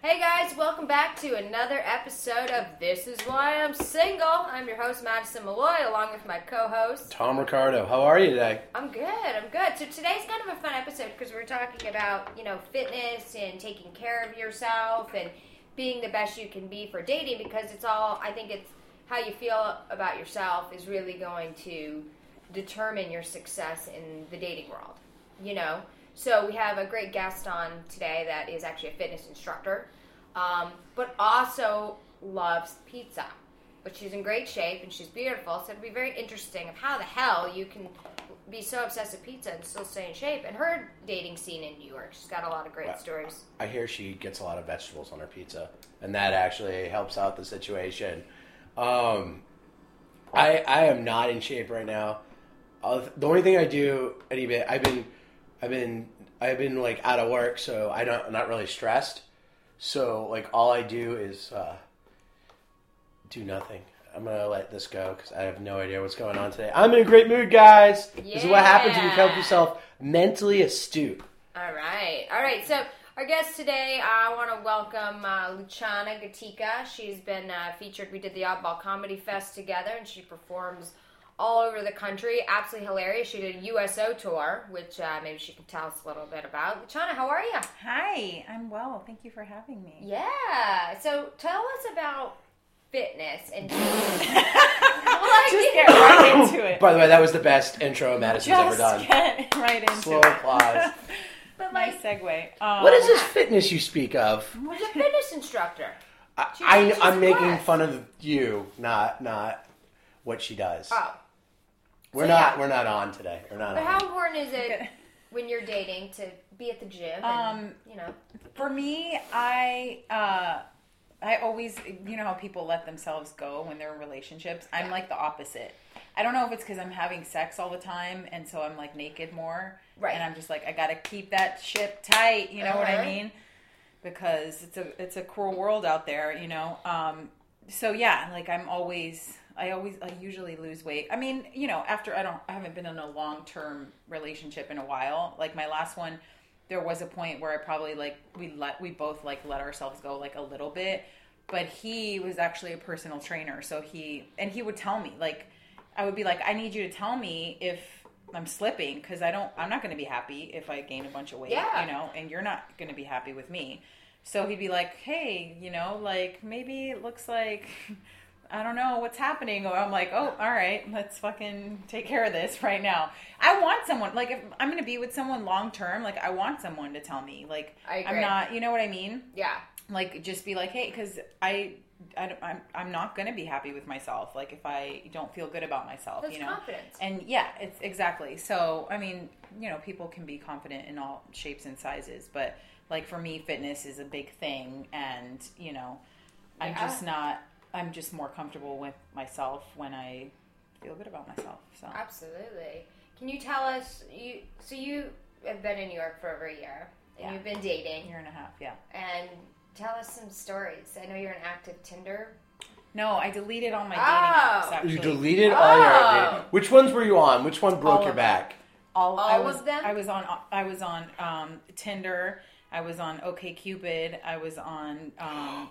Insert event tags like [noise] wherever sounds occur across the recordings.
Hey guys, welcome back to another episode of This Is Why I'm Single. I'm your host, Madison Malloy, along with my co host. Tom Ricardo, how are you today? I'm good, I'm good. So today's kind of a fun episode because we're talking about, you know, fitness and taking care of yourself and being the best you can be for dating because it's all, I think it's how you feel about yourself is really going to determine your success in the dating world, you know? So we have a great guest on today that is actually a fitness instructor, um, but also loves pizza. But she's in great shape and she's beautiful, so it'd be very interesting of how the hell you can be so obsessed with pizza and still stay in shape. And her dating scene in New York, she's got a lot of great stories. I hear she gets a lot of vegetables on her pizza, and that actually helps out the situation. Um, I I am not in shape right now. Uh, the only thing I do any bit, I've been, I've been, I've been like out of work, so I don't, I'm not really stressed. So like all I do is uh, do nothing. I'm gonna let this go because I have no idea what's going on today. I'm in a great mood, guys. Yeah. This is what happens when you help yourself mentally astute. All right, all right. So our guest today, I want to welcome uh, Luciana Gatica. She's been uh, featured. We did the Oddball Comedy Fest together, and she performs all over the country. Absolutely hilarious. She did a USO tour, which uh, maybe she can tell us a little bit about. Luciana, how are you? Hi, I'm well. Thank you for having me. Yeah. So tell us about fitness and. [laughs] Just get [laughs] right into it. By the way, that was the best intro Madison's ever Just done. get right into it. Slow it. applause. [laughs] but nice segue. Um, What is this fitness you speak of? who's a fitness instructor? I, I, I'm making class. fun of you, not not what she does. Oh, we're so not yeah. we're not on today. We're not but on. how important is it Okay. when you're dating to be at the gym? And, Um, you know. For me, I uh, I always, you know how people let themselves go when they're in relationships. I'm Yeah. like the opposite. I don't know if it's because I'm having sex all the time, and so I'm like naked more, Right. And I'm just like, I gotta keep that ship tight. You know what Uh-huh. I mean? Because it's a it's a cruel world out there, you know. Um, so yeah, like I'm always, I always, I usually lose weight. I mean, you know, after I don't, I haven't been in a long term relationship in a while. Like my last one, there was a point where I probably like we let we both like let ourselves go like a little bit, but he was actually a personal trainer, so he and he would tell me like I would be like, I need you to tell me if I'm slipping because I don't, I'm not going to be happy if I gain a bunch of weight, Yeah. you know, and you're not going to be happy with me. So he'd be like, hey, you know, like maybe it looks like, I don't know what's happening. Or I'm like, oh, all right, let's fucking take care of this [laughs] right now. I want someone, like, if I'm going to be with someone long term, like, I want someone to tell me, like, I. I'm not, you know what I mean? Yeah. like just be like hey because I, I am I'm not gonna be happy with myself like if i don't feel good about myself That's you know confidence. and yeah it's exactly so i mean you know people can be confident in all shapes and sizes but like for me fitness is a big thing and you know i'm Yeah. just not i'm just more comfortable with myself when i feel good about myself so Absolutely. Can you tell us you so you have been in New York for over a year and Yeah. you've been dating year and a half yeah and tell us some stories. I know you're an active Tinder. no i deleted all my dating Oh. apps actually You deleted all Oh. your. Which ones were you on? Which one broke All your back? all, I was, of them? I was on I was on um, Tinder. I was on OKCupid. I was on um,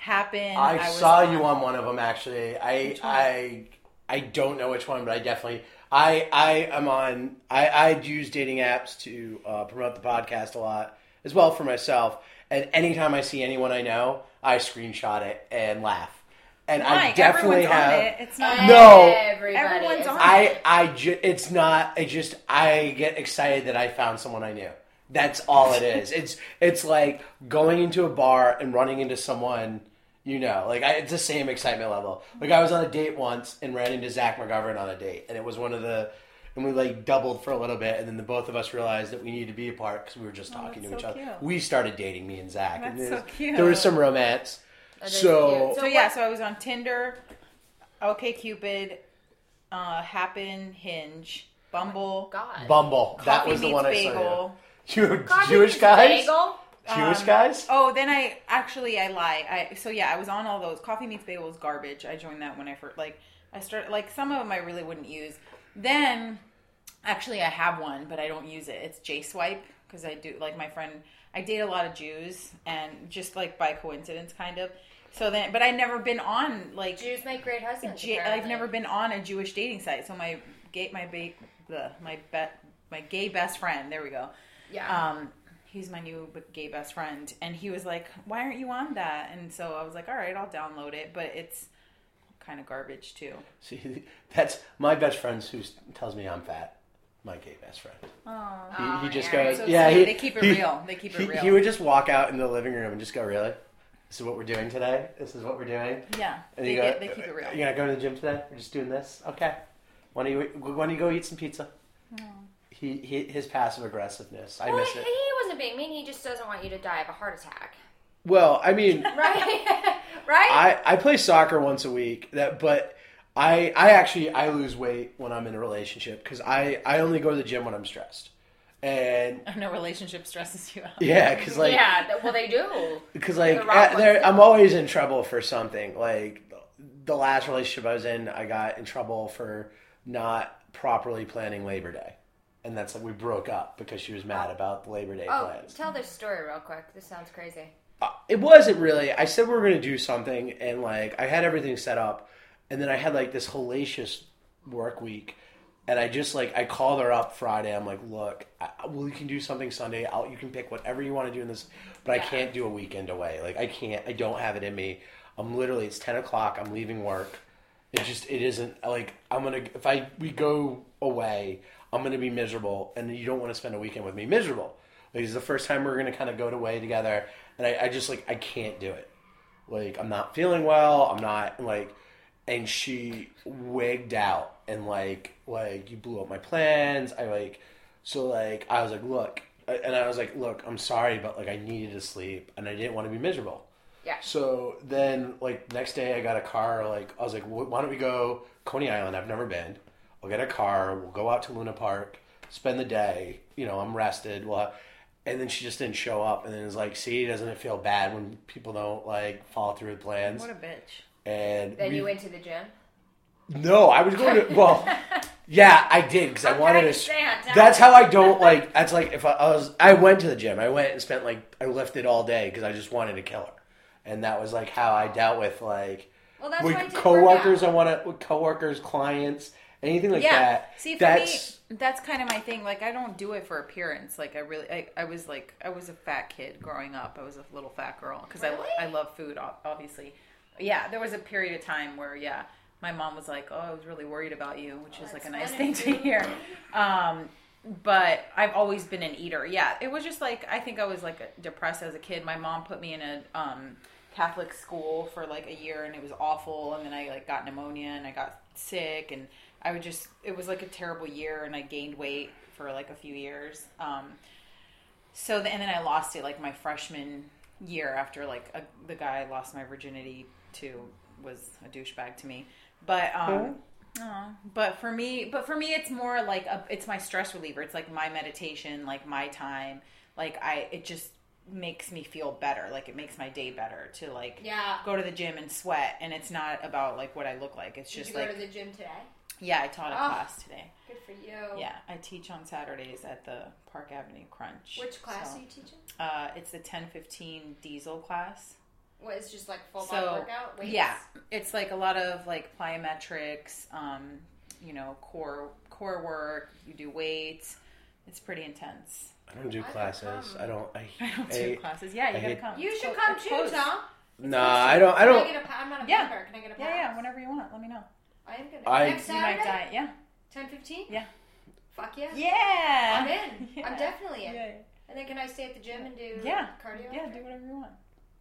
Happn. I, was saw you on one of them actually. I I I don't know which one, but I definitely I I am on. I I use dating apps to uh, promote the podcast a lot as well for myself. And anytime I see anyone I know, I screenshot it and laugh. And I Why? definitely Everyone's have. on it. It's not. No. Everybody Everyone's is on I I ju- it's not. I just I get excited that I found someone I knew. That's all it is. it's it's like going into a bar and running into someone you know. Like I, it's the same excitement level. Like I was on a date once and ran into Zach McGovern on a date, and it was one of the. And we like doubled for a little bit, and then the both of us realized that we needed to be apart because we were just talking to that's each so other. cute. We started dating, me and Zach, and That's there, so cute. there was some romance. That is So, cute. So yeah, so I was on Tinder, OKCupid, uh, Happn, Hinge, Bumble, God. Bumble. that Coffee was the Meets one I Bagel. saw. [laughs] You Coffee Jewish guys. Bagel? Jewish Um, guys. Oh, then I actually I lie. I so yeah, I was on all those. Coffee Meets Bagel was garbage. I joined that when I first like I started like some of them I really wouldn't use. Then actually I have one, but I don't use it. It's J Swipe because I do like my friend I date a lot of Jews, and just like by coincidence, kind of. So then, but I've never been on like Jews make great husbands. J- I've never been on a Jewish dating site. So my gay my ba- the my bet my gay best friend. There we go. Yeah. Um, he's my new gay best friend, and he was like, "Why aren't you on that?" And so I was like, "All right, I'll download it." But it's kind of garbage too. See, that's my best friend who tells me I'm fat. My gay best friend. Oh, he, he oh, just Aaron. goes, So yeah. He, They keep it he- real. They keep it real. He would just walk out in the living room and just go, "Really? This is what we're doing today. This is what we're doing." Yeah, And they, you go, get, they keep it real. You're not going to go to the gym today? We're just doing this. Okay. Why don't you Why don't you go eat some pizza? Oh. He, he his passive aggressiveness. I Well, miss it. he wasn't being mean. He just doesn't want you to die of a heart attack. Well, I mean, [laughs] Right? [laughs] right? I, I play soccer once a week. That, but I I actually I lose weight when I'm in a relationship because I I only go to the gym when I'm stressed, and [laughs] No relationship stresses you out. yeah, because like yeah, well, they do. because like The at- there. I'm always in trouble for something. Like the last relationship I was in, I got in trouble for not properly planning Labor Day, and that's like we broke up because she was mad about the Labor Day Oh, plans. tell this story real quick. This sounds crazy. Uh, it wasn't really. I said we were going to do something, and like I had everything set up, and then I had like this hellacious work week, and I just like I called her up Friday. I'm like, look, I, well, you can do something Sunday. I'll, you can pick whatever you want to do in this, but I can't do a weekend away. Like I can't. I don't have it in me. I'm literally. It's ten o'clock. I'm leaving work. It just. It isn't like I'm gonna. If I we go away, I'm gonna be miserable, and you don't want to spend a weekend with me miserable. Like it's the first time we're gonna kind of go away together, and I, I just like I can't do it. Like I'm not feeling well. I'm not like, and she wigged out and like like you blew up my plans. I like so like I was like look, and I was like look, I'm sorry, but like I needed to sleep and I didn't want to be miserable. Yeah. So then, like next day, I got a car. Like I was like, "Wh- why don't we go Coney Island? I've never been. I'll get a car. We'll go out to Luna Park, spend the day. You know, I'm rested. Well, and then she just didn't show up. And then it's like, see, doesn't it feel bad when people don't like follow through with plans? What a bitch. And Then we- you went to the gym. no, I was going to. [laughs] Well, yeah, I did because I wanted to. to stay. That's how I don't like. That's like if I, I was. I went to the gym. I went and spent like I lifted all day because I just wanted to kill her, and that was like how I dealt with like Well, that's why it with didn't coworkers. I out. want to with coworkers, clients, anything like yeah. that. See, for that's me, that's kind of my thing. Like, I don't do it for appearance. Like, I really, I, I was like, I was a fat kid growing up. I was a little fat girl because Really? I, I love food, obviously. Yeah, there was a period of time where, yeah, my mom was like, "Oh, I was really worried about you," which is like a nice thing to hear. Um, but I've always been an eater. Yeah, it was just like I think I was like depressed as a kid. My mom put me in a um, Catholic school for like a year, and it was awful. And then I like got pneumonia, and I got sick, and I would just it was like a terrible year, and I gained weight for like a few years. Um, so the, and then I lost it like my freshman year after like a, the guy I lost my virginity to was a douchebag to me. But um aw. but for me but for me it's more like a, it's my stress reliever. It's like my meditation, like my time. Like I it just makes me feel better. Like it makes my day better to like Yeah. go to the gym and sweat and it's not about like what I look like. It's Did just you like go to the gym today? Yeah, I taught a Oh. class today. Good for you. Yeah, I teach on Saturdays at the Park Avenue Crunch. Which class So, are you teaching? Uh, it's the ten fifteen diesel class. What is just like full So, body workout? Weights? Yeah, it's like a lot of like plyometrics, um, you know, core core work. You do weights. It's pretty intense. I don't do I classes. I don't. I, [laughs] I don't do I- classes. Yeah, you I gotta hate- come. You should clo- come too, close. Tom. Nah, I don't. I don't. I get a, pa- I'm not a Yeah. member. Can I get a pass? Yeah, yeah. Whenever you want, let me know. I am gonna. I- Next You might Saturday? die. Yeah. 10 15? Yeah. Fuck yeah. Yeah. I'm in. [laughs] Yeah. I'm definitely in. Yeah. And then can I stay at the gym and do Yeah. cardio? Yeah. after? Do whatever you want.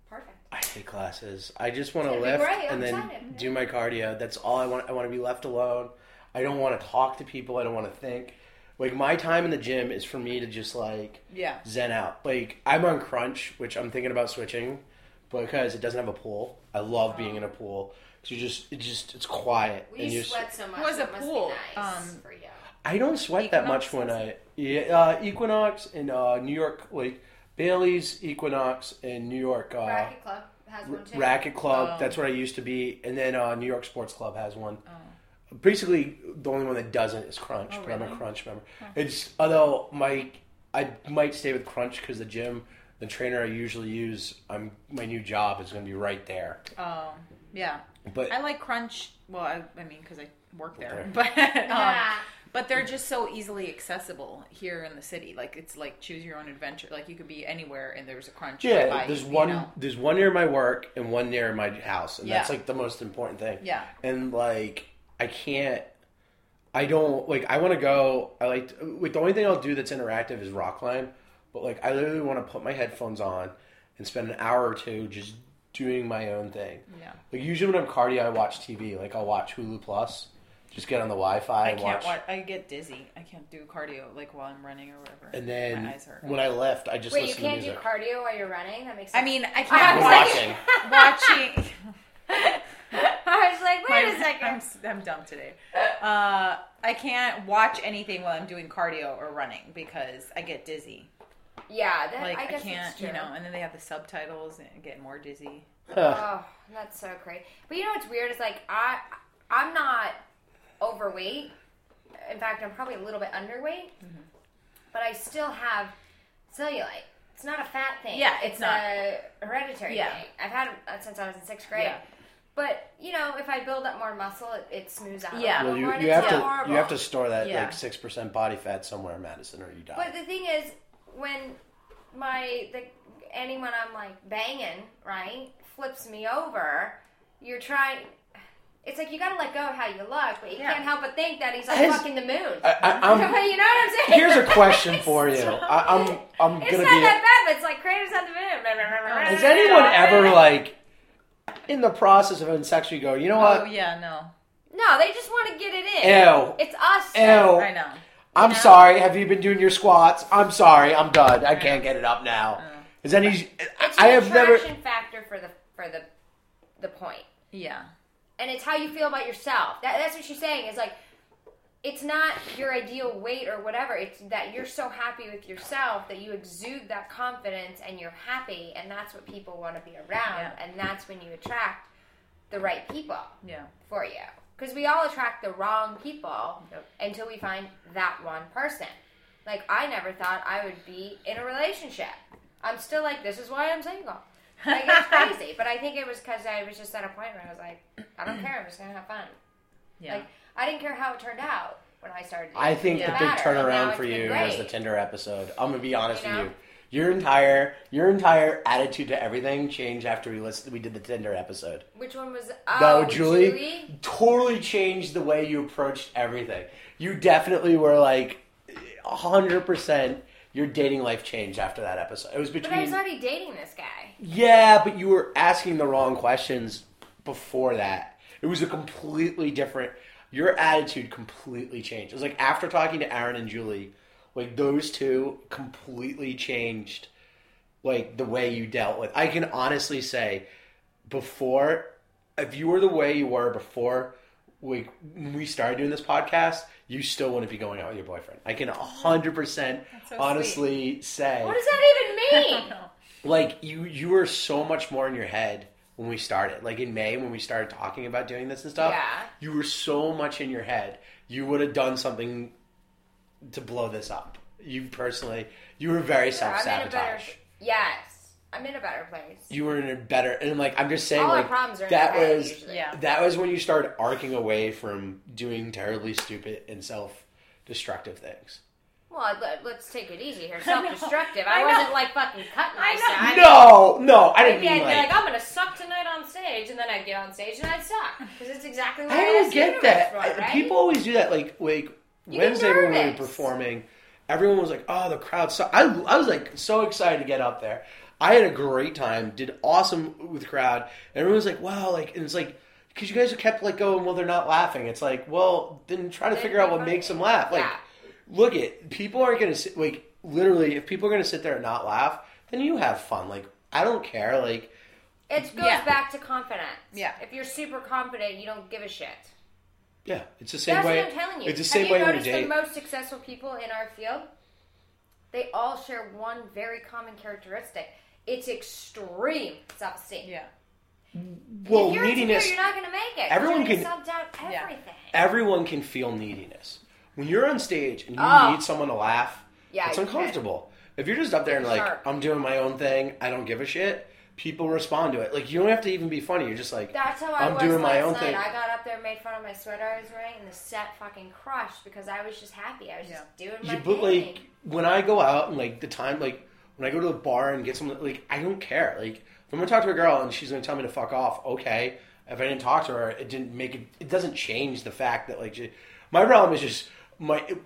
Perfect. I hate classes. I just want to It's gonna be lift and then excited. do my cardio. That's all I want. I want to be left alone. I don't want to talk to people. I don't want to think. Like my time in the gym is for me to just like Yeah. zen out. Like I'm on Crunch, which I'm thinking about switching because it doesn't have a pool. I love oh. being in a pool because you just it just it's quiet We and you. sweat so much. Who has so a pool? Nice Um, for you. I don't sweat that much when I yeah uh, Equinox in uh, New York like Bailey's Equinox in New York. Uh, Racket Club has one too. Racket Club. Oh. That's where I used to be, and then uh, New York Sports Club has one. Oh. Basically, the only one that doesn't is Crunch, Oh, but I'm a? Crunch member. It's although my I might stay with Crunch because the gym the trainer I usually use, I'm my new job is going to be right there. Oh, yeah. But I like Crunch. Well, I, I mean, because I work there, Okay. but um, Yeah. but they're just so easily accessible here in the city. Like it's like choose your own adventure. Like you could be anywhere, and there's a Crunch. yeah, nearby, there's one know? there's one near my work and one near my house, and that's like the most important thing. Yeah. and like I can't. I don't like. I want to go. I like. To, like the only thing I'll do that's interactive is rock climb, but like I literally want to put my headphones on and spend an hour or two just doing my own thing. Yeah. Like usually when I'm cardio, I watch TV. Like I'll watch Hulu Plus. Just get on the Wi-Fi I and can't watch. watch. I get dizzy. I can't do cardio like while I'm running or whatever. And then my eyes hurt. when I left, I just Wait, you listen can't to do music. cardio while you're running? That makes sense. I mean, I I [laughs] can't was watch watching. [laughs] watching. [laughs] I was like, wait a I'm, second. I'm, I'm dumb today. Uh, I can't watch anything while I'm doing cardio or running because I get dizzy. Yeah, that, Like I I, can't, it's true. you know. And then they have the subtitles and get more dizzy. Oh, that's so crazy. But you know what's weird is like I, I'm not overweight. In fact, I'm probably a little bit underweight, Mm-hmm. but I still have cellulite. It's not a fat thing. Yeah, it's, it's not. a hereditary Yeah. thing. I've had it since I was in sixth grade. Yeah. But you know, if I build up more muscle, it, it smooths out. Yeah. Well, you, you have to horrible. you have to store that Yeah. like six percent body fat somewhere Madison, or you die. But the thing is, when my the anyone I'm like banging right flips me over, you're trying. It's like you gotta let go of how you look, but you Yeah. can't help but think that he's like Has- fucking the moon. I, I, I'm, [laughs] you know what I'm saying? here's a question [laughs] for you. I, I'm I'm It's gonna not be. that bad, but it's like craters on the moon. Has anyone ever like in the process of having sex? You go, you know oh, what? Oh yeah, no, No, they just want to get it in. Ew. It's us. Ew. I know. I'm know? sorry. Have you been doing your squats? I'm sorry. I'm done. I can't get it up now. Uh. Is any? It's I have never. attraction factor for the for the the point. Yeah, and it's how you feel about yourself. That, that's what she's saying. Is like, it's not your ideal weight or whatever. It's that you're so happy with yourself that you exude that confidence and you're happy, and that's what people want to be around, Yeah. and that's when you attract the right people yeah, for you. Because we all attract the wrong people Yep. until we find that one person. Like I never thought I would be in a relationship. I'm still like, this is why I'm single. Like it's [laughs] crazy, but I think it was because I was just at a point where I was like, I don't care. I'm just gonna have fun. yeah. Like I didn't care how it turned out when I started. I think Yeah. the big Matter, and turnaround for you great. was the Tinder episode. I'm gonna be honest You with you. Your entire your entire attitude to everything changed after we listened. We did the Tinder episode. Which one was? No, Oh, Julie, Julie? totally changed the way you approached everything. You definitely were like hundred percent. Your dating life changed after that episode. It was But between I was already dating this guy. yeah, but you were asking the wrong questions before that. It was a completely different. Your attitude completely changed. It was like after talking to Aaron and Julie, like those two completely changed, like the way you dealt with. I can honestly say, before, if you were the way you were before, we when we started doing this podcast, you still wouldn't be going out with your boyfriend. I can hundred percent so honestly say What does that even mean? [laughs] like you you were so much more in your head when we started like in may when we started talking about doing this and stuff Yeah. you were so much in your head you would have done something to blow this up you personally you were very I'm in a better. self-sabotage Yes, I'm in a better place. you were in a better and like i'm just saying All our like problems are that was. Yeah. that was when you started arcing away from doing terribly stupid and self-destructive things Well, let, let's take it easy here. [laughs] Self-destructive. I I, wasn't like fucking cutting I know. myself. no no i didn't Maybe I'd mean be like, like, I'm gonna suck tonight on stage, and then I'd get on stage and I'd suck because it's exactly what I I don't get that. Right? People always do that. Like, like You Wednesday when we were performing, everyone was like, "Oh, the crowd!" So I, I was like so excited to get up there. I had a great time. Did awesome with the crowd. And everyone was like, "Wow!" Like, and it's like because you guys kept like going, "Well, they're not laughing." It's like, well, then try to Then figure out be what makes them laugh. Like, Yeah. look it. People aren't gonna sit. Like, literally, if people are gonna sit there and not laugh, then you have fun. Like, I don't care. Like, It goes Yeah. back to confidence. Yeah. If you're super confident, you don't give a shit. Yeah, it's the same That's way. what I'm telling you. It's the same Have way you when you noticed date. the most successful people in our field? They all share one very common characteristic. It's extreme self-esteem. yeah. well, if you're neediness. insecure, you're not going to make it. Everyone you're can- self-doubt Yeah. everything. everyone can feel neediness. When you're on stage and you Oh. need someone to laugh, Yeah, it's you can. uncomfortable. if you're just up there and like Sharp. I'm doing my own thing, I don't give a shit. People respond to it. Like you don't have to even be funny. You're just like That's how I I'm was doing my own night. thing. I got up there, made fun of my sweater I was wearing, and the set fucking crushed because I was just happy. I was just doing my Yeah, but thing. like when I go out and like the time, like when I go to the bar and get some, like I don't care. Like if I'm gonna talk to a girl and she's gonna tell me to fuck off, okay. If I didn't talk to her, it didn't make it. It doesn't change the fact that like she, my problem is just my. It,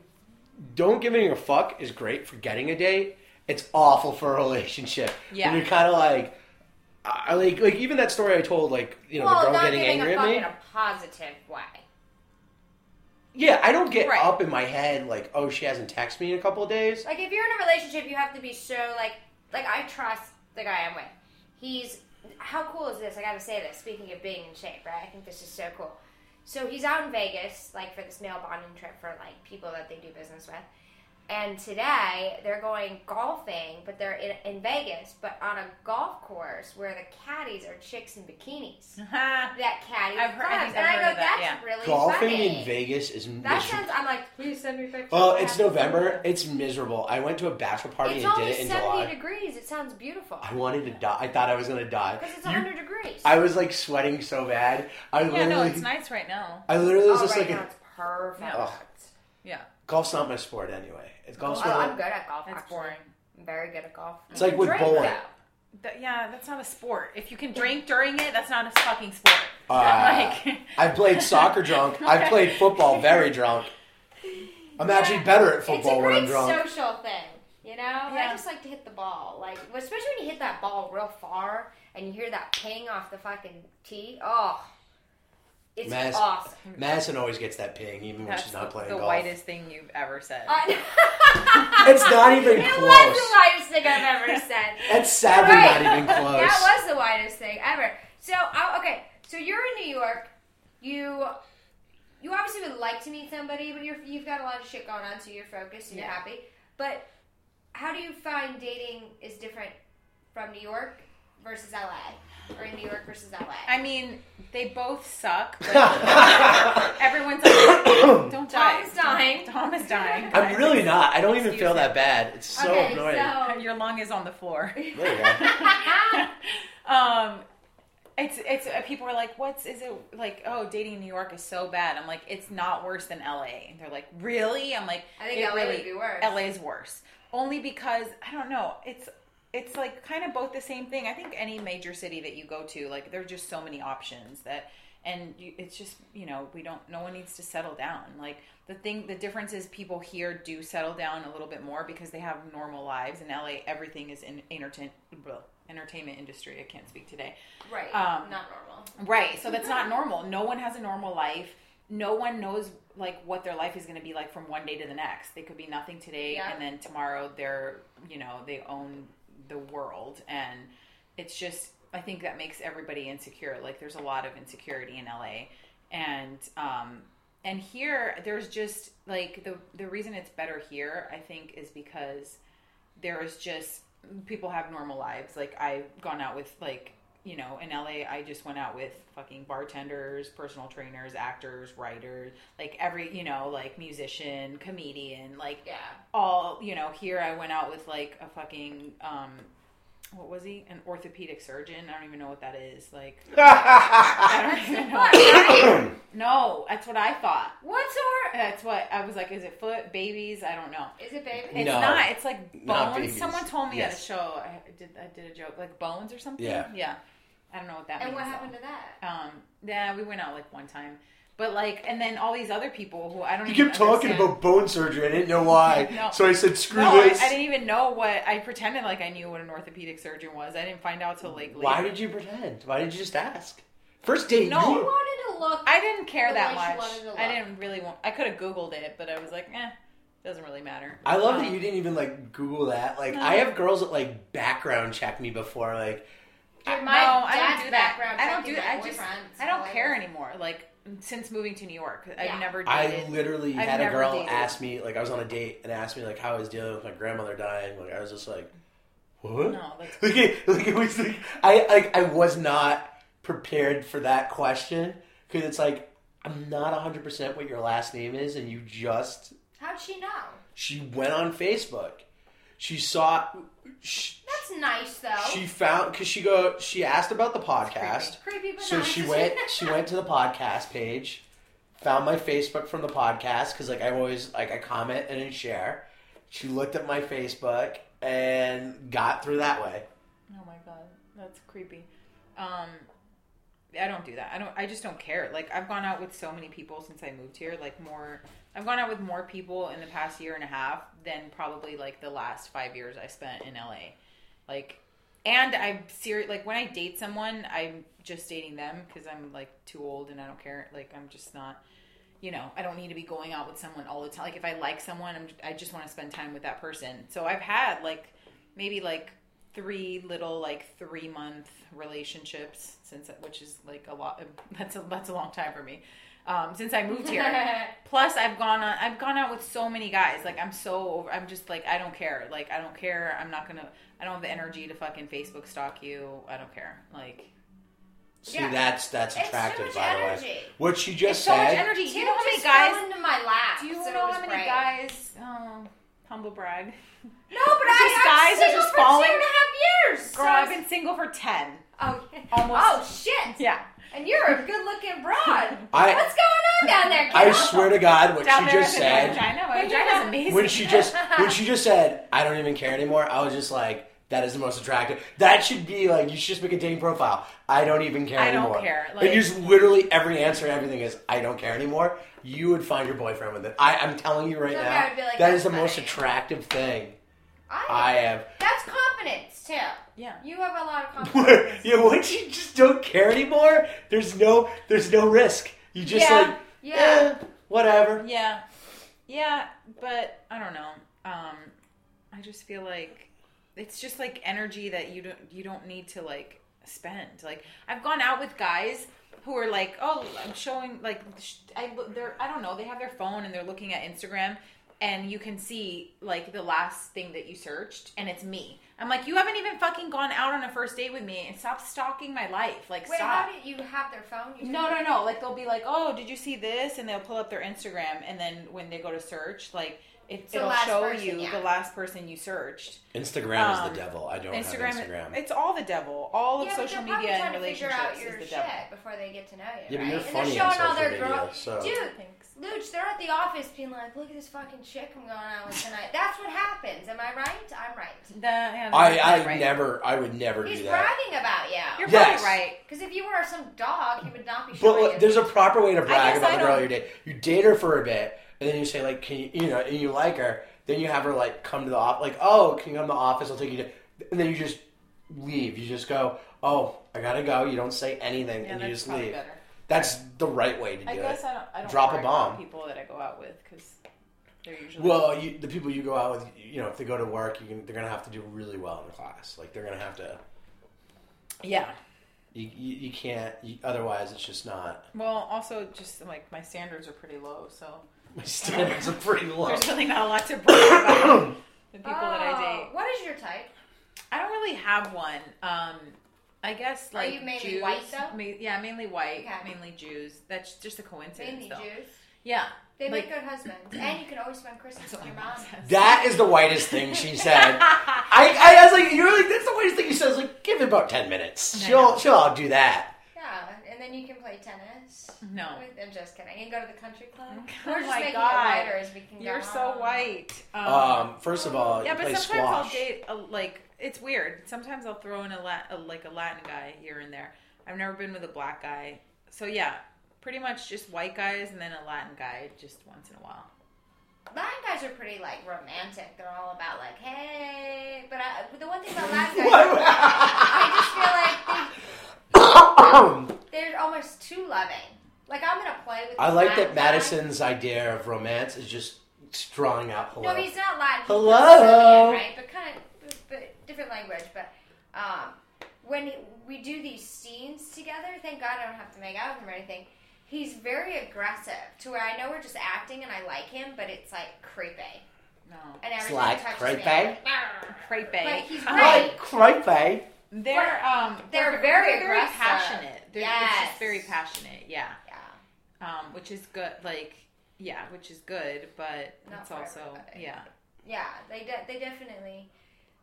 don't giving a fuck is great for getting a date. It's awful for a relationship. Yeah. When you're kind of like. I like like even that story I told like you know well, the girl getting angry at me. in a positive way. Yeah, I don't get Right. up in my head like oh she hasn't texted me in a couple of days. Like if you're in a relationship, you have to be so like like I trust the guy I'm with. He's how cool is this? I gotta say this. Speaking of being in shape, right? I think this is so cool. So he's out in Vegas, like for this male bonding trip for like people that they do business with. And today they're going golfing, but they're in, in Vegas, but on a golf course where the caddies are chicks in bikinis. [laughs] That caddy, I've heard- I think and I've I heard go, of that, that's yeah. really Golfing funny. in Vegas is That sounds. I'm like, please send me pictures. Well, I it's have November. send It's miserable. I went to a bachelor party It's and did only it in 70 July. degrees. It sounds beautiful. I wanted to die. I thought I was gonna die. Because it's You- 100 degrees. I was like sweating so bad. I Yeah, literally, no, it's nice right now. I literally was oh, just right like, now it's perfect. Ugh. Yeah, golf's not my sport anyway. It's golf's Oh, one I'm good at golf. it's actually. boring. I'm very good at golf. It's like with Drink, bowling. though. Yeah, that's not a sport. If you can drink during it, that's not a fucking sport. Uh, [laughs] like, [laughs] I've played soccer drunk. [laughs] I've played football very drunk. I'm actually better at football when I'm drunk. great drunk. social thing, you know. I just like to hit the ball, like especially when you hit that ball real far and you hear that ping off the fucking tee. Oh, it's Mass- awesome. Madison always gets that ping even when she's not playing golf. The golf. whitest thing you've ever said. I- [laughs] It's not even it close. was the whitest thing I've ever [laughs] said. That's sadly Right. not even [laughs] close. That was the whitest thing ever. So, I, okay, so you're in New York. You you obviously would like to meet somebody, but you're, you've got a lot of shit going on, so you're focused and you're happy. But how do you find dating is different from New York versus LA, or in New York versus LA? I mean, they both suck. [laughs] But everyone's like, [coughs] "Don't die." Tom's dying. Tom is dying. I'm really not. I don't even Excuse feel me. that bad. It's so okay, annoying. so [laughs] Your lung is on the floor. There [laughs] um it's it's uh, people are like what's is it like oh dating in new york is so bad i'm like it's not worse than la and they're like really i'm like I think LA really would be worse. la is worse only because i don't know it's it's like kind of both the same thing i think any major city that you go to like there are just so many options that and you, it's just you know we don't no one needs to settle down like the thing the difference is people here do settle down a little bit more because they have normal lives in la everything is in entertain blah, entertainment industry i can't speak today right, Um, not normal. Right. So that's not normal. No one has a normal life. No one knows like what their life is going to be like from one day to the next. They could be nothing today Yeah. and then tomorrow they're, you know, they own the world and it's just I think that makes everybody insecure. Like there's a lot of insecurity in LA. And um and here there's just like the the reason it's better here I think is because there is just people have normal lives. Like I've gone out with like you know in LA I just went out with fucking bartenders, personal trainers, actors, writers, like every you know like musician, comedian, like Yeah. all you know here I went out with like a fucking um what was he an orthopedic surgeon I don't even know what that is like [laughs] I don't even know What, [coughs] no that's what I thought What's sort? that's what I was like is it foot babies I don't know Is it baby? it's No. not. It's like bones. Someone told me at a show. I did. I did a joke like bones or something. Yeah. Yeah. I don't know what that And means. what though. happened to that? Um. Yeah, we went out like one time, but like, and then all these other people who I don't. Know. You kept talking understand. about bone surgery. I didn't know why. [laughs] No. So I said, screw No, I, this. I didn't even know what. I pretended like I knew what an orthopedic surgeon was. I didn't find out till like later. Why did you pretend? Why did you just ask? First date. No. You you- wanted to look. I didn't care that much. I didn't really want. I could have googled it, but I was like, eh, doesn't really matter. I love Um, that you didn't even like Google that. Like No. I have girls that like background check me before. Like Dude, no, my I dad's don't do that. I don't do that. I just. I don't Like, care anymore. Like since moving to New York, Yeah. I've never I literally I've had a girl dated. ask me like I was on a date and asked me like how I was dealing with my grandmother dying. Like I was just like, what? No, that's [laughs] Like it, like it was like I like I was not prepared for that question because it's like I'm not 100 percent what your last name is and you just How'd she know? she went on Facebook. She saw. She, That's nice though. she found because she go. She asked about the podcast. creepy, but So nice. she went. She went to the podcast page, found my Facebook from the podcast because like I always like I comment and then share. She looked at my Facebook and got through that way. Oh my god, that's creepy. Um, I don't do that. I don't. I just don't care. Like I've gone out with so many people since I moved here. Like more. I've gone out with more people in the past year and a half than probably like the last five years I spent in LA. Like, and I'm serious. Like when I date someone, I'm just dating them because I'm like too old and I don't care. Like I'm just not. You know, I don't need to be going out with someone all the time. Like if I like someone, I'm, I just want to spend time with that person. So I've had like maybe like three little like three month relationships since which is like a lot [laughs] that's a that's a long time for me um, since I moved here. [laughs] Plus, I've gone on I've gone out with so many guys. Like I'm so over. I'm just like I don't care. Like I don't care. I'm not gonna. I don't have the energy to fucking Facebook stalk you. I don't care. Like See, Yeah. that's that's It's too attractive, much by the way. What she just it's so much energy. Do you know how many guys? into my lap. Do you so know how many great. guys? Oh, humble brag. No, but Just I, guys I'm are just for falling- two and a half years. Girl, so I've been single for ten. Oh, [laughs] Almost- oh shit! Yeah. And you're a good-looking broad. I- What's going on down there, kid? I swear to God, what Down she there just is in my said. vagina. My vagina's amazing. When she just when she just said, "I don't even care anymore," I was just like, "That is the most attractive." That should be like you should just make a dating profile. I don't even care I don't anymore. care, and like- you just literally every answer, and everything is, "I don't care anymore." You would find your boyfriend with it. I, I'm telling you right Okay, now, like, "That's is the most attractive thing I, I have. That's confidence too. yeah. You have a lot of confidence. yeah, once you just don't care anymore, there's no there's no risk. You just Yeah. like Yeah. eh, whatever. Yeah, yeah, but I don't know. Um, I just feel like it's just like energy that you don't you don't need to like spend. Like I've gone out with guys who are like, oh, I'm showing like sh- I they're I don't know they have their phone and they're looking at Instagram and you can see like the last thing that you searched and it's me. I'm like, you haven't even fucking gone out on a first date with me and stop stalking my life. Like, Wait, stop. how did you have their phone? You No, no, no. Like they'll be like, "Oh, did you see this?" And they'll pull up their Instagram, and then when they go to search, like it, the it'll show person, you yeah. the last person you searched. Instagram is Um, the devil. I don't Instagram, have Instagram. it's all the devil. All of yeah, but social media and relationships out your is the shit devil. before they get to know you. Yeah, but right? you're and funny they're showing all their media, girls. so- Dude, Thanks. Luch, they're at the office being like, "Look at this fucking chick I'm going out with tonight." That's what happens. Am I right? I'm right. The, yeah, I I right. never I would never He's do that. bragging about you. You're Yes. probably right. Because if you were some dog, he would not be But look, you. there's a proper way to brag about I the girl you date. You date her for a bit, and then you say like, "Can you, you know?" And you like her. Then you have her like come to the office, like, "Oh, can you come to the office? I'll take you to." And then you just leave. You just go, "Oh, I gotta go." You don't say anything, Yeah, and you just leave. better. That's the right way to do I guess it. I don't. I don't Drop a bomb. People that I go out with because they're usually Well, you, the people you go out with, you know, if they go to work, you can, they're gonna have to do really well in class. Like they're gonna have to. yeah. You, you, you can't. You, otherwise, it's just not. Well, also just like my standards are pretty low, so My [laughs] standards are pretty low. there's really not a lot to brag about [coughs] the people that I Oh, date. What is your type? I don't really have one. Um, I guess Are like you mainly Jews. white, though? Ma- yeah, mainly white, Okay. mainly Jews. That's just a coincidence, Mainly though. Jews. Yeah, They Like- make good husbands, [clears throat] and you can always spend Christmas that's with your my mom. mom. That is the whitest thing she [laughs] said. I, I, was like, you're like, that's the whitest thing you said. I was like, give it about ten minutes. I She'll, know. she'll all do that. Yeah, and then you can play tennis. No. With, I'm just kidding. You can go to the country club. Oh We're just my making God. it whiter as we can You're go so on. white. Um, first of all, yeah, you but play sometimes squash. I'll date a, like it's weird. Sometimes I'll throw in a, lat, a like a Latin guy here and there. I've never been with a black guy, so yeah, pretty much just white guys and then a Latin guy just once in a while. Latin guys are pretty like romantic. They're all about like, hey. But I, the one thing about [laughs] Latin guys, I just feel like they, [coughs] [coughs] [coughs] they're almost too loving. Like I'm gonna play with. I like Latin that guy. Madison's idea of romance is just drawing out hello. No, he's not Latin. He's Hello? Brazilian, right? But kind of, but, but different language. But um, when we do these scenes together, thank God I don't have to make out with him or anything. He's very aggressive to where I know we're just acting and I like him, but it's like creepy. No, And every It's time like he touches creepy? me, I'm like, "Arr." he's right. Creepy. They're um They're very very aggressive. passionate. They're, It's just very passionate. Yeah. Yeah. Um, which is good. Like yeah, which is good, but Not it's also everybody. yeah. Yeah, they de- they definitely.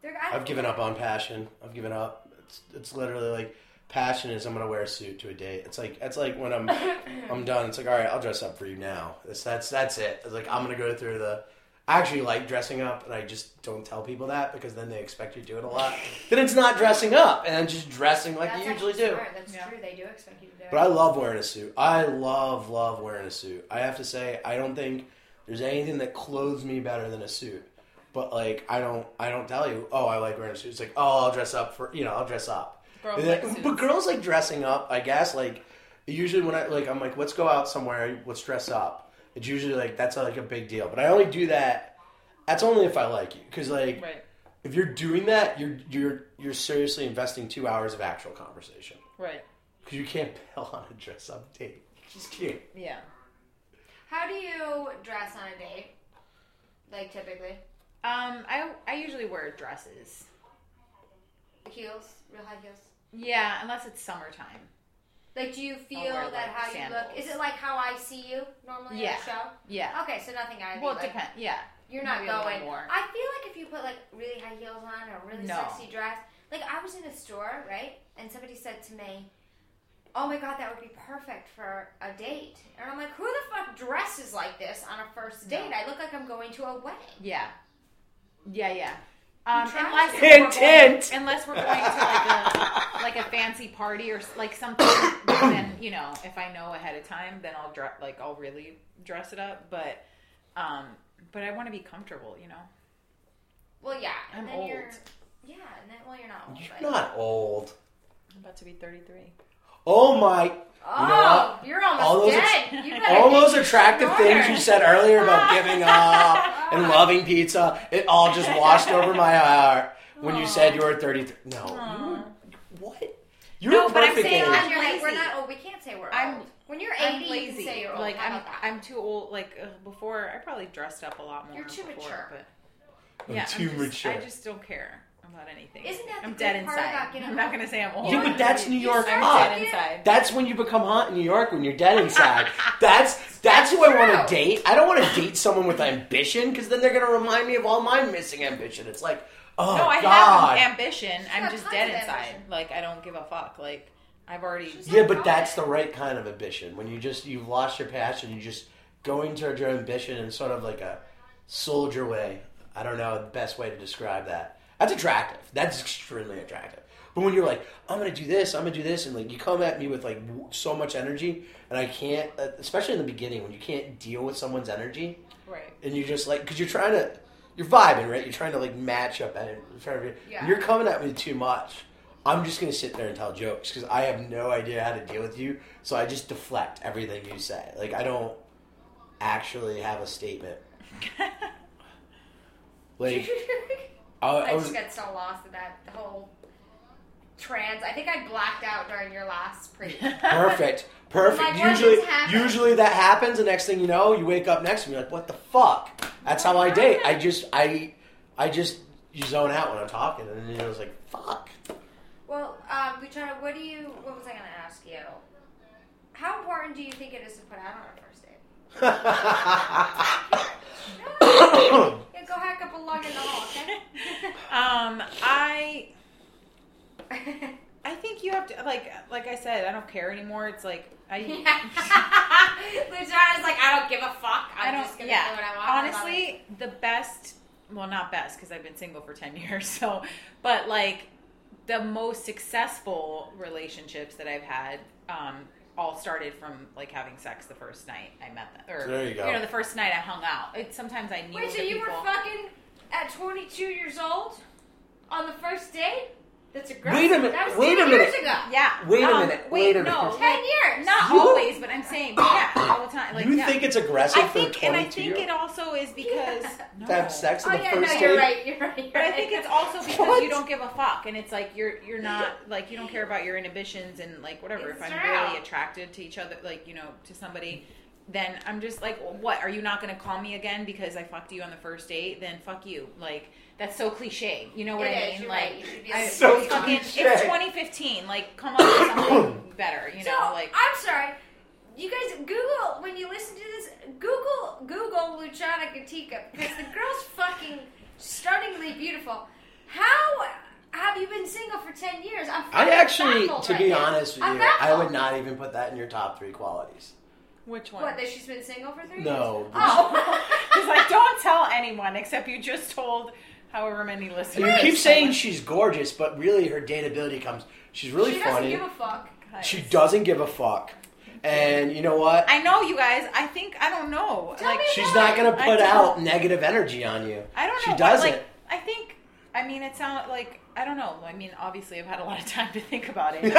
They're, I I've given up on passion. I've given up. It's it's literally like passion is I'm gonna wear a suit to a date. It's like it's like when I'm [coughs] I'm done. It's like all right, I'll dress up for you now. It's, that's that's it. It's like I'm gonna go through the. I actually like dressing up, and I just don't tell people that because then they expect you to do it a lot. then it's not dressing up, and just dressing like That's you usually actually do. Smart. That's Yeah. true. They do expect you to do it. But I love wearing a suit. I love, love wearing a suit. I have to say, I don't think there's anything that clothes me better than a suit. But like, I don't, I don't tell you, oh, I like wearing a suit. It's like, oh, I'll dress up for, you know, I'll dress up. Girls And like suits. but girls like dressing up. I guess like usually when I like, I'm like, let's go out somewhere. Let's dress up. It's usually like that's like a big deal. But I only do that. That's only if I like you, because like Right. if you're doing that, you're you're you're seriously investing two hours of actual conversation. Right. Because you can't [laughs] bail on a dress up date. You just can't. Yeah. How do you dress on a date? Like typically, Um, I I usually wear dresses. heels, real high heels. Yeah, unless it's summertime. Like, do you feel that like, how you look? Is it like how I see you normally Yeah. on the show? Yeah. Okay, so nothing of Well, it like, depends. Yeah. You're not Maybe going. more. I feel like if you put like really high heels on or a really No. sexy dress, like I was in a store, right, and somebody said to me, "Oh my god, that would be perfect for a date," and I'm like, "Who the fuck dresses like this on a first date? No. I look like I'm going to a wedding." Yeah. Yeah, yeah. Um, unless to- we're Hint, going, hint. unless we're going to like a like a fancy party or like something, then you know, if I know ahead of time, then I'll dress like I'll really dress it up. But um, but I want to be comfortable, you know. Well, yeah, and I'm then old. you're. Yeah, and then well, you're not old. You're but- not old. I'm about to be 33. Oh my. Oh, You know what? you're almost All those dead. att- All those attractive shit things you said earlier about [laughs] giving up and loving pizza, it all just washed over my heart when you said you were 33. No. You were, what? You're No, a but I'm perfect saying age. I'm When you're like, we're not old. We can't say we're I'm- old. When you're I'm 80, you can say you're old. Like I'm? I'm too old. Like uh, before, I probably dressed up a lot more. You're too before, mature. But I'm yeah, too I'm just, mature. I just don't care about anything. Isn't that the I'm good dead part inside. about getting I'm not gonna say I'm old. Yeah, but that's New York start hot. dead inside. That's when you become hot in New York when you're dead inside. [laughs] That's that's who I want to date. I don't want to date someone with ambition because then they're gonna remind me of all my missing ambition. It's like, oh no, I God. have ambition. I'm got just tons dead of inside. ambition. Like I don't give a fuck. Like I've already. yeah, but that's the right kind of ambition. When you just you've lost your passion, you just going towards your ambition in sort of like a soldier way. I don't know the best way to describe that. That's attractive. That's extremely attractive. But when you're like, I'm gonna do this, I'm gonna do this, and like you come at me with like so much energy, and I can't, uh, especially in the beginning when you can't deal with someone's energy, right. and you're just like because you're trying to, you're vibing, right? You're trying to like match up, and Yeah. you're coming at me too much. I'm just gonna sit there and tell jokes because I have no idea how to deal with you, so I just deflect everything you say. Like I don't actually have a statement. [laughs] Like I, I, I was, just got so lost in that whole trans. I think I blacked out during your last pre. [laughs] Perfect. Perfect. Like, usually, usually that happens. The next thing you know, you wake up next to me like, "What the fuck?" That's how I date. I just, I, I just you zone out when I'm talking, and then I was like, "Fuck." well, um, we. What do you? What was I going to ask you? How important do you think it is to put out on a first date? [laughs] Yeah, go hack up a lung in the hall, [laughs] Um, I? I think you have to like like I said. I don't care anymore. It's like I. [laughs] Luciana's like, I don't give a fuck. I'm I don't. just gonna yeah. do what I want. I love it." Honestly, the best. Well, not best because I've been single for ten [laughs] years. So, but like the most successful relationships that I've had, um, all started from like having sex the first night I met them, or There you go. You know, the first night I hung out. It, sometimes I knew Wait, so the you people. were fucking at 22 years old on the first date? That's aggressive. Wait a minute, That was wait 10 a years minute. ago. Yeah. Wait a um, minute, Wait, wait a no, minute. 10 years. Not You- always, but I'm saying, yeah, [coughs] all the time. Like, you yeah. think it's aggressive I for think, and I think it also is because no. [laughs] to have sex Oh, on the yeah, first no, you're right. You're right. You're But I think it's also [laughs] because What? you don't give a fuck, and it's like you're you're not like you don't care about your inhibitions and like whatever. It's if I'm true. really attracted to each other, like you know, to somebody, then I'm just like, what? Are you not going to call me again because I fucked you on the first date? Then fuck you. Like that's so cliche. You know what It I is, mean? like right. You should be I, like, So it's fucking it's 2015. Like come up with something [coughs] better. You so, know, like I'm sorry. You guys Google when you listen to this. Google Google Luciana Gatica because the girl's fucking stunningly beautiful. How have you been single for ten years? I'm I actually, to right be now. honest with I'm you, I would not even put that in your top three qualities. Which one? What that she's been single for three No. years? Oh. [laughs] He's like, don't tell anyone except you just told however many listeners. You keep saying she's gorgeous, but really her dateability comes. She's really funny. she doesn't give a fuck. Guys. she doesn't give a fuck. And you know what? I know you guys. I think I don't know. Tell like me She's why. not going to put out negative energy on you. I don't know. She doesn't. Like, I think. I mean, it sounds like I don't know. I mean, obviously, I've had a lot of time to think about it. [laughs]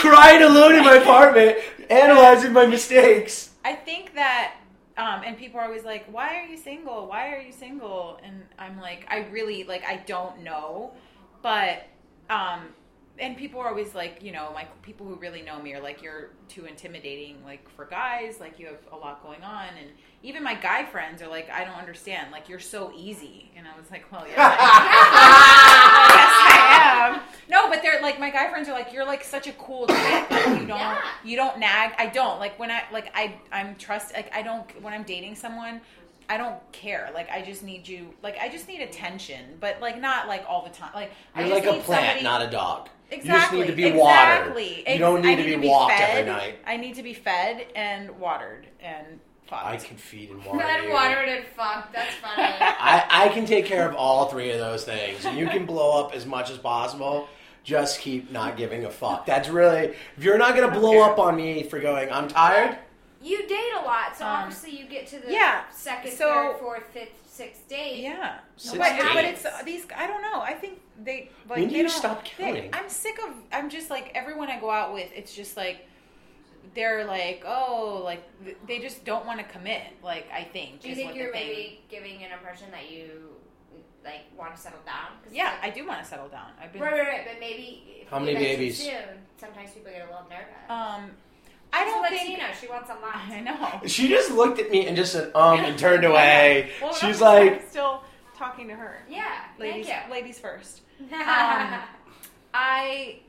Crying alone in my apartment, analyzing my mistakes. I think that, um, and people are always like, "Why are you single? Why are you single?" And I'm like, I really like, I don't know, but, um, and people are always like, you know, like people who really know me are like, "You're too intimidating, like for guys. Like you have a lot going on." And even my guy friends are like, "I don't understand. Like you're so easy." And I was like, "Well, yeah." yes, I am. [laughs] No, but they're like my guy friends are like, you're like such a cool chick. Like, you don't Yeah. you don't nag. I don't like when I like I I'm trust like I don't when I'm dating someone. I don't care. Like I just need you. Like I just need attention, but like not like all the time. Like I You're just like a plant, somebody- not a dog. Exactly. You just need to be exactly. watered. You don't Ex- I need to be walked every night. I need to be fed and watered and fucked. I can feed and water Red you. watered and fucked. That's funny. [laughs] I, I can take care of all three of those things. You can blow up as much as possible. Just keep not giving a fuck. That's really, if you're not going to blow up on me for going, I'm tired, you date a lot, so Um, obviously you get to the yeah, second, so- third, fourth, fifth, sixth date. Yeah, Six but, but it's these. I don't know. I think they like. When do you don't- stop they- I'm sick of. I'm just like everyone I go out with. It's just like they're like, oh, like they just don't want to commit. Like I think. Do you think you're maybe giving an impression that you like want to settle down? Yeah, like- I do want to settle down. I've been. Right, right, right. But maybe How many babies? Soon, sometimes people get a little nervous. Um, I don't Latino. think. She wants a lot. [laughs] I know. she just looked at me and just said, um, and turned away. Well, She's like, I'm still talking to her. Yeah. Ladies, Thank ladies first. [laughs] Um, I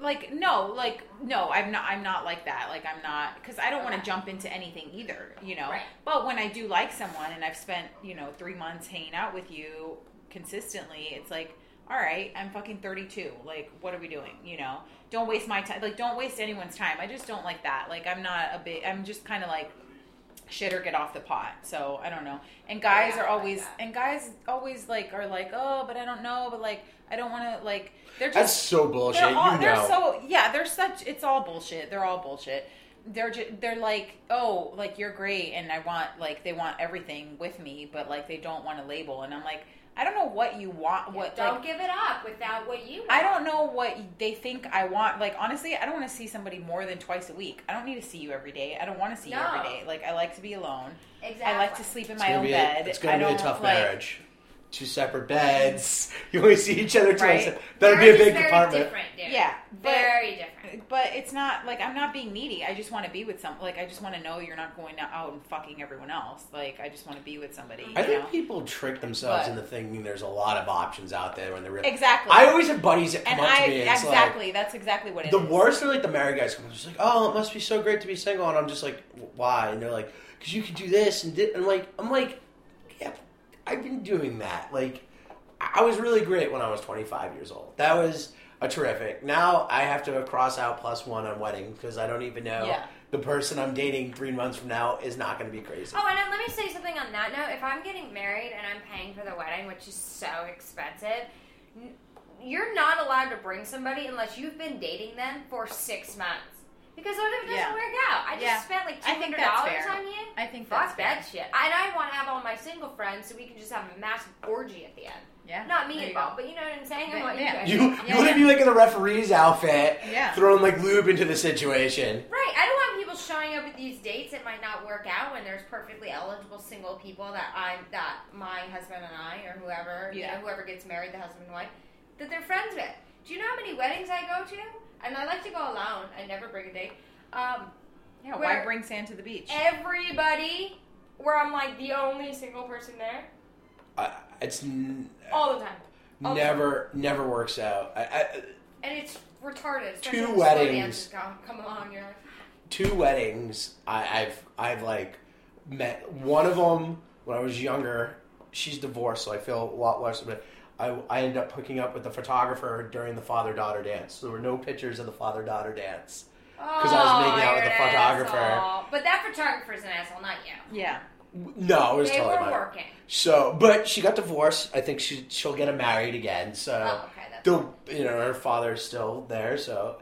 like no, like no, I'm not. I'm not like that. Like I'm not because I don't want to jump into anything either. You know. Right. But when I do like someone and I've spent you know three months hanging out with you consistently, it's like. All right, I'm fucking 32. Like, what are we doing? You know, don't waste my time. Like, don't waste anyone's time. I just don't like that. Like, I'm not a big. I'm just kind of like shit or get off the pot. So I don't know. And guys Yeah, are I like always and guys always like are like, oh, but I don't know, but like I don't want to like. They're that's just so bullshit. they're all you they're know. so yeah. They're such. It's all bullshit. They're all bullshit. They're just, they're like, oh, like you're great, and I want like they want everything with me, but like they don't want a label, and I'm like, I don't know what you want. What don't like, give it up without what you want. I don't know what they think I want. Like honestly, I don't want to see somebody more than twice a week. I don't need to see you every day. I don't want to see you every day. Like I like to be alone. Exactly. I like to sleep in it's my own be bed. It's going I to be a tough like- marriage. Two separate beds. [laughs] You only see each other twice. Right. That'd be a big very apartment. Different, dude. Yeah, but Very different. but it's not like I'm not being needy. I just want to be with some. Like I just want to know you're not going out and fucking everyone else. Like I just want to be with somebody. Mm-hmm. I you think know? people trick themselves But- into thinking there's a lot of options out there when they're really. exactly. I always have buddies that come and up I to me and it's like, exactly that's exactly what it is. The worst are like the married guys come up, just like, oh, it must be so great to be single, and I'm just like, why? And they're like, because you can do this and di-. and I'm like, I'm like, yeah, I've been doing that. Like, I was really great when I was 25 years old. That was a terrific. Now I have to cross out plus one on wedding because I don't even know Yeah. the person I'm dating three months from now is not going to be crazy. Oh, and then let me say something on that note. If I'm getting married and I'm paying for the wedding, which is so expensive, n- you're not allowed to bring somebody unless you've been dating them for six months. Because what if it doesn't Yeah. work out? I just Yeah. spent like two I think hundred that's dollars fair. on you. I think Fuck that's that fair. shit. And I want to have all my single friends so we can just have a massive orgy at the end. Yeah, Not me there you involved, but you know what I'm saying. I Yeah, want you yeah. guys. You, Yeah, you want to be like in the referee's outfit, Yeah. throwing like lube into the situation. Right. I don't want people showing up at these dates that might not work out when there's perfectly eligible single people that I'm that my husband and I or whoever you know, whoever gets married, the husband and wife, that they're friends with. Do you know how many weddings I go to? And I like to go alone. I never bring a date. Um, Yeah, why bring sand to the beach? everybody where I'm like the only single person there I, it's n- all the time. All the never never works out. I, I, And it's retarded. Two when the slow weddings. Come, come along, you're like, two weddings. I, I've I've like met one of them when I was younger. She's divorced, so I feel a lot less. But I I ended up hooking up with the photographer during the father daughter dance. So there were no pictures of the father daughter dance. 'Cause I was oh, making out with the photographer. asshole. But that photographer's an asshole, not you. Yeah. No, it was They totally were mine. working. So, but she got divorced. I think she she'll get married again. So, Oh, okay, that's the you know her father's still there. So,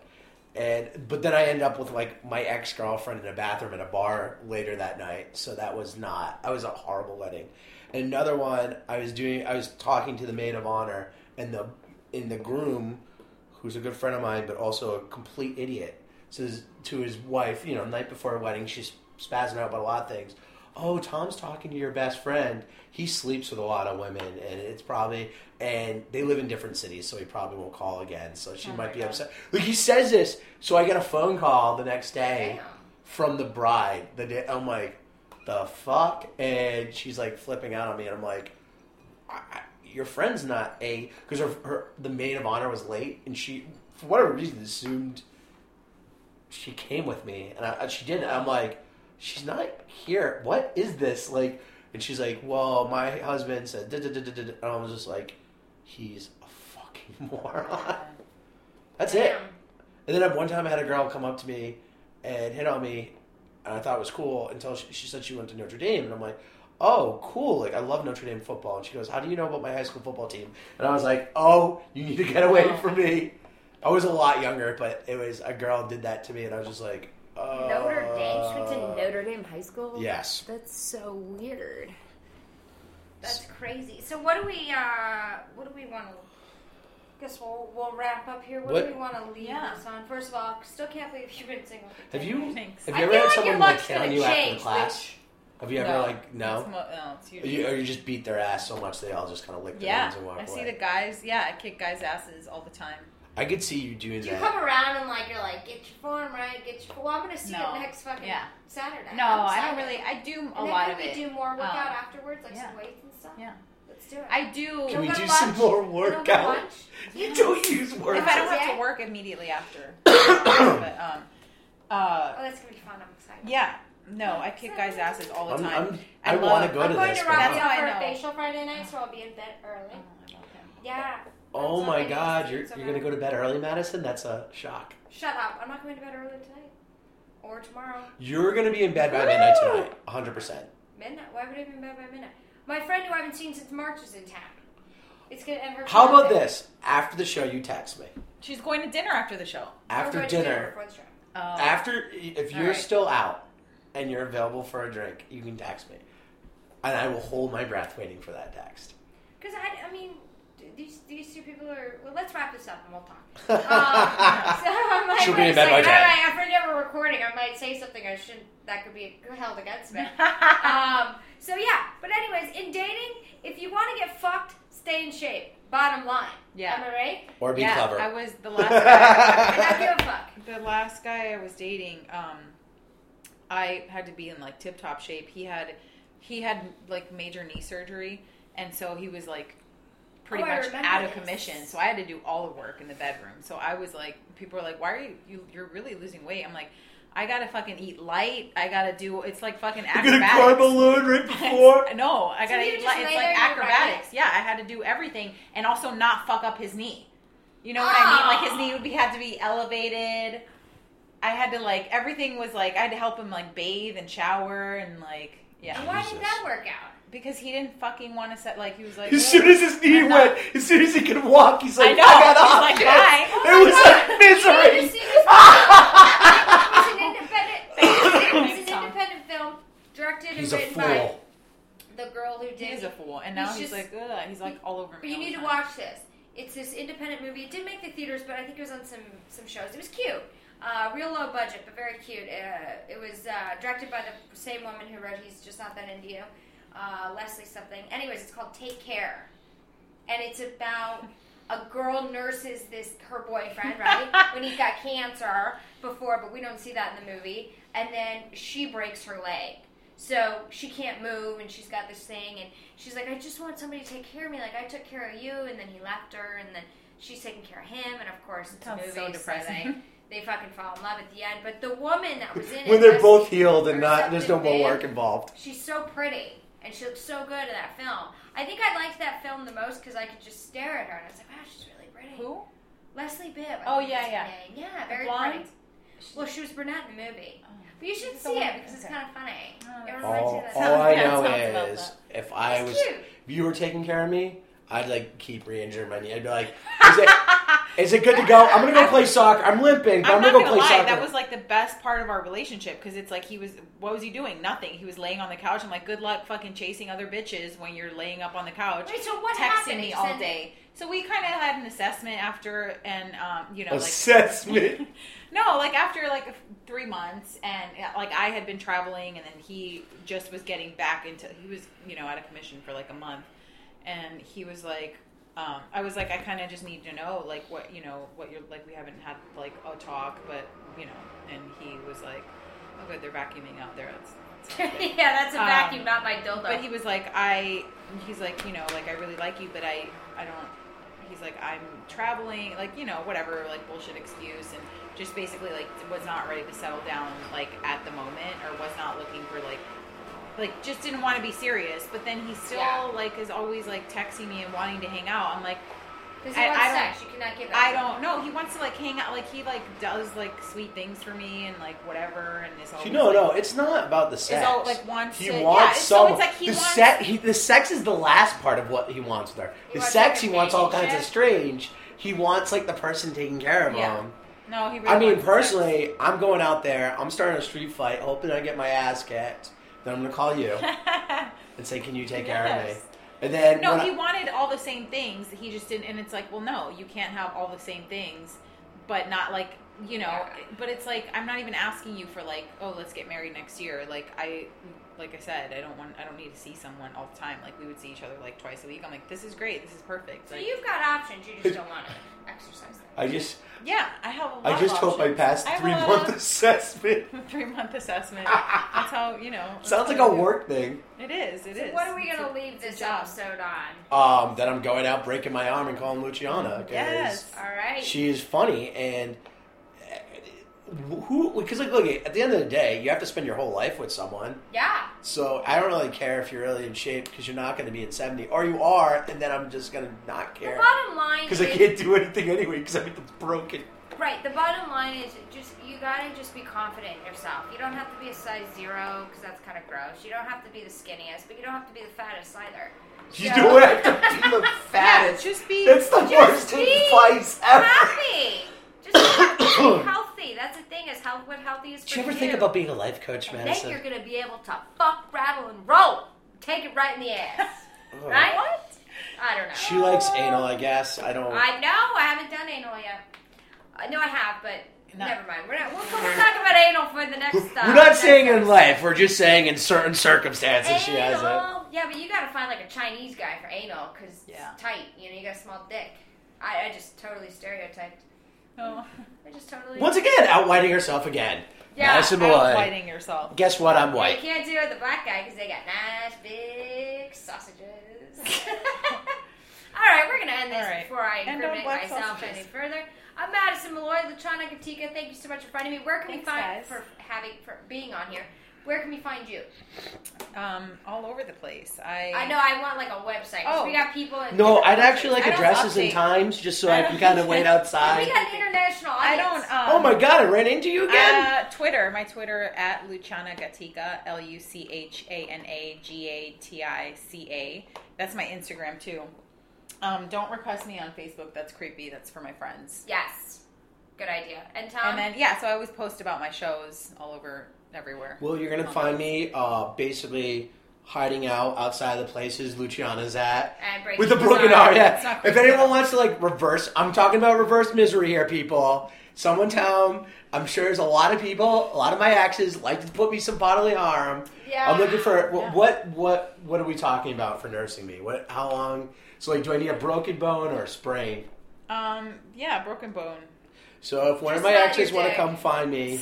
and but then I end up with like my ex girlfriend in a bathroom at a bar later that night. So that was not. I was a horrible wedding. Another one, I was doing. I was talking to the maid of honor and the in the groom, who's a good friend of mine, but also a complete idiot. Says to his wife, you know, night before a wedding, she's spazzing out about a lot of things. Oh, Tom's talking to your best friend. He sleeps with a lot of women, and it's probably and they live in different cities, so he probably won't call again. So she Oh might be God. upset. Like he says this, so I get a phone call the next day Damn. from the bride. The day, I'm like, the fuck, and she's like flipping out on me, and I'm like, I, I, your friend's not a because her, her the maid of honor was late, and she for whatever reason assumed she came with me, and I, she didn't. I'm like, she's not here. What is this like? And she's like, well, my husband said, da, da, da, da, da, da." and I was just like, he's a fucking [laughs] moron. That's it. And then at one time, I had a girl come up to me and hit on me, and I thought it was cool until she, she said she went to Notre Dame, and I'm like, "Oh, cool! Like I love Notre Dame football." And she goes, "How do you know about my high school football team?" And I was like, "Oh, you need to get away Oh. from me." I was a lot younger, but it was a girl did that to me, and I was just like, uh, Notre Dame. She went to Notre Dame High School. Yes. That's so weird. That's crazy. So what do we? uh What do we want to? Guess we'll we'll wrap up here. What, What- do we want to leave Yeah. this on? First of all, still can't believe you've been single. for Have 10 you. Thanks. have I you ever had like someone like luck's hit on you after the change, class? which- Have you ever No. like no? It's mo- no, it's usually. you, or you just beat their ass so much they all just kind of lick their yeah, hands and walk away. I away. see the guys. Yeah, I kick guys' asses all the time. I could see you doing Do you come around and like you're like get your form right, get your. Well, I'm gonna see No. you next fucking Yeah. Saturday. No, I'm don't really. I do a then lot can of we it. do more workout Um, afterwards, like yeah. some weights and stuff. Yeah, Let's do it. I do. Can we do to some more Can we workout? lunch? You don't use words. if I don't have to work immediately after. [coughs] but um, uh, Oh, that's gonna be fun. I'm excited. yeah, no, I kick guys' asses all the I'm, time. I'm, I I, want to go I'm to going this. to Rocky I'm- how I for a facial Friday night, so I'll be in bed early. Yeah. Oh my okay. God, you're, you're going to go to bed early, Madison? That's a shock. Shut up! I'm not going to bed early tonight or tomorrow. You're going to be in bed by midnight tonight, 100%. Midnight? Why would I be in bed by midnight? My friend who I haven't seen since March is in town. It's gonna end her. How about birthday. this? After the show, you text me. She's going to dinner after the show. After going to dinner, before the show. Oh. after if you're right. still out and you're available for a drink, you can text me. And I will hold my breath waiting for that text. Because I, I mean, these these two people are. Well, let's wrap this up and we'll talk. [laughs] Um, so I'm like, She'll be in a bed by 10. all right, I forget we're recording. I might say something I shouldn't. That could be held against me. [laughs] um, so yeah, but anyways, in dating, if you want to get fucked, stay in shape. Bottom line. Yeah. Am I right? or be yeah, clever. I was the last [laughs] guy. And not give a fuck. [laughs] the last guy I was dating, um, I had to be in like tip top shape. He had he had like major knee surgery, and so he was like pretty Oh, much out of this. commission. So I had to do all the work in the bedroom. So I was like, people were like, "Why are you, you you're really losing weight?" I'm like, I gotta fucking eat light. I gotta do. It's like fucking You're going to climb acrobatics. a balloon right [laughs] before? no, I gotta you eat light. It's like acrobatics. Yeah, I had to do everything, and also not fuck up his knee. You know what I mean? Like his knee would be had to be elevated. I had to like everything was like I had to help him like bathe and shower and like yeah And Why did that work out? Because he didn't fucking want to set like he was like As "Ugh." soon as his knee I'm went, not- as soon as he could walk, he's like, I know. got He's off like, it." "Bye." Oh It was God. like You need to misery. see this movie. [laughs] It's an independent. It's Thanks, an independent film directed and He's a written by the girl who did. he is a fool and now He's he's, just- like Ugh. he's like all over. But you all the need to time. watch this. It's this independent movie. It did make the theaters, but I think it was on some some shows. It was cute, uh, real low budget, but very cute. Uh, it was uh, directed by the same woman who wrote "He's Just Not That Into You," uh, Leslie something. Anyways, it's called Take Care, and it's about a girl nurses this her boyfriend right [laughs] when he's got cancer before, but we don't see that in the movie. And then she breaks her leg. So she can't move, and she's got this thing, and she's like, "I just want somebody to take care of me, like I took care of you." And then he left her, and then she's taking care of him, and of course it's a movie, so so depressing. they [laughs] they fucking fall in love at the end. But the woman that was in [laughs] it, when they're both healed and not, there's no more work involved. She's so pretty and she looked so good in that film. I think I liked that film the most because I could just stare at her and I was like, wow, she's really pretty. Who? Leslie Bibb. I Oh, yeah, yeah. name. Yeah, very blonde? pretty. Well, she was brunette in the movie. Oh. But you should It's see it one- because it's okay. kind of funny. Oh, it that's- reminds me All, of that. all I know [laughs] sounds is if I It's was, cute. if you were taking care of me, I'd like keep re-injuring my knee. I'd be like, [laughs] is it good to go? I'm gonna go play soccer. I'm limping, but I'm, I'm gonna go gonna play lie. soccer. That was like the best part of our relationship because it's like he was. What was he doing? Nothing. He was laying on the couch. I'm like, good luck fucking chasing other bitches when you're laying up on the couch, Wait, so what texting happened? me all day. So we kind of had an assessment after, and um, you know, like assessment. [laughs] no, like after like three months, and uh, like I had been traveling, and then he just was getting back into. He was, you know, out of commission for like a month, and he was like, um, I was like, I kind of just need to know, like, what you know, what you're like. We haven't had like a talk, but you know, and he was like, oh, good, they're vacuuming out there. That's, that's [laughs] yeah, that's a Um, vacuum, not my dildo. But he was like, I, he's like, you know, like I really like you, but I, I don't. He's like, I'm traveling, like you know, whatever, like bullshit excuse, and just basically like was not ready to settle down like at the moment, or was not looking for like, like just didn't want to be serious. But then he still Yeah. like is always like texting me and wanting to hang out. I'm like, Because he I- wants I don't- sex. You cannot give that. I don't know. He wants to like hang out, like he like does like sweet things for me and like whatever, and is always no, like, no, it's not about the sex. all, like, wants he to- yeah, wants so it's like he the wants- sex. He, the sex is the last part of what he wants with her. He The wants sex, he wants all kinds of strange. He wants like the person taking care of Yeah. him. No, he. Really I mean, wants sex. personally, I'm going out there. I'm starting a street fight, hoping I get my ass kicked. Then I'm gonna call you [laughs] and say, "Can you take care of me?" And then No, he I- wanted all the same things. He just didn't, and it's like, well, no, you can't have all the same things, but not like you know. Yeah. But it's like I'm not even asking you for like, oh, let's get married next year. Like I, like I said, I don't want, I don't need to see someone all the time. Like we would see each other like twice a week. I'm like, this is great, this is perfect. So you've got options. You just don't want to exercise them. I just, yeah, I have. A lot I just of hope I options. passed I three lot month of- assessment. [laughs] three month assessment. [laughs] That's how you know. Sounds like a do. work thing. It is. It is. So what are we gonna leave it's a this job. episode on? Um, that I'm going out breaking my arm and calling Luciana Yes. All right. she is funny and who because like look at the end of the day you have to spend your whole life with someone yeah. so i don't really care if you're really in shape because you're not going to be in 70 or you are and then i'm just going to not The care bottom line because i can't do anything anyway because i'm broken right. The bottom line is just you gotta just be confident in yourself. You don't have to be a size zero because that's kind of gross. You don't have to be the skinniest, but you don't have to be the fattest either. you So- don't have to be the [laughs] fattest Just be. that's the Just worst advice ever happy. Just [coughs] healthy. That's the thing is health. What healthy is did you ever think about being a life coach And then you're gonna be able to fuck, rattle, and roll. Take it right in the ass. Ugh. [laughs] right? What? I don't know. she likes anal i guess i don't I know. I haven't done anal yet. I know I have, but No. never mind. We're not. We'll, we'll talk about anal for the next. Uh, we're not next saying in life we're just saying in certain circumstances she has it Anal? Yeah, but you gotta find like a Chinese guy for anal because Yeah. it's tight. You know, you got a small dick. I, I just totally stereotyped. Oh. [laughs] I just totally. Once again, outwhiting herself again. Yeah, Madison Malloy. Fighting yourself. Guess what? I'm white. You can't do it with the black guy because they got nice big sausages. [laughs] [laughs] All right, we're gonna end this All right. before I End incriminate myself sausages. any further. I'm Madison Malloy, Luciana Gatica. Thank you so much for finding me. Where can Thanks, we find guys. for having for being on here? Where can we find you? Um, all over the place. I. I know I want like a website. Oh. we got people. In No, I'd actually like addresses and times just so I I can [laughs] kind of wait outside. We got an international I don't. Um, Oh my god, I ran into you again. Uh, Twitter. My Twitter at Luciana Gatica. L U C H A N A G A T I C A. That's my Instagram too. Um, don't request me on Facebook. That's creepy. That's for my friends. Yes, good idea. And Tom. And then yeah, so I always post about my shows all over everywhere. well, you're gonna find me uh, basically hiding out outside of the places Luciana's at. and With a broken arm. arm, yeah. If anyone wants to like reverse, I'm talking about reverse misery here, people. Someone tell them. I'm sure there's a lot of people, a lot of my exes like to put me some bodily harm. Yeah. I'm looking for Yeah. what what what are we talking about for nursing me? What how long? So like, do I need a broken bone or a sprain? Um, yeah, broken bone. So if one Just of my exes want to come find me,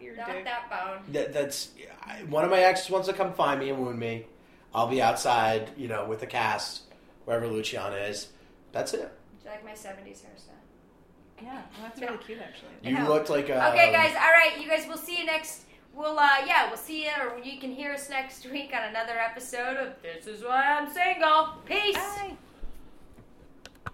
your Not dick. that bone. that, that's I- one of my exes wants to come find me and wound me. I'll be outside, you know, with the cast wherever Luciana is. That's it. Do you like my '70s hairstyle? Yeah, well, that's really cute actually. You Yeah. looked like a. Okay, guys. All right, you guys. We'll see you next. We'll uh, yeah, we'll see you, or you can hear us next week on another episode of This Is Why I'm Single. Peace. Bye.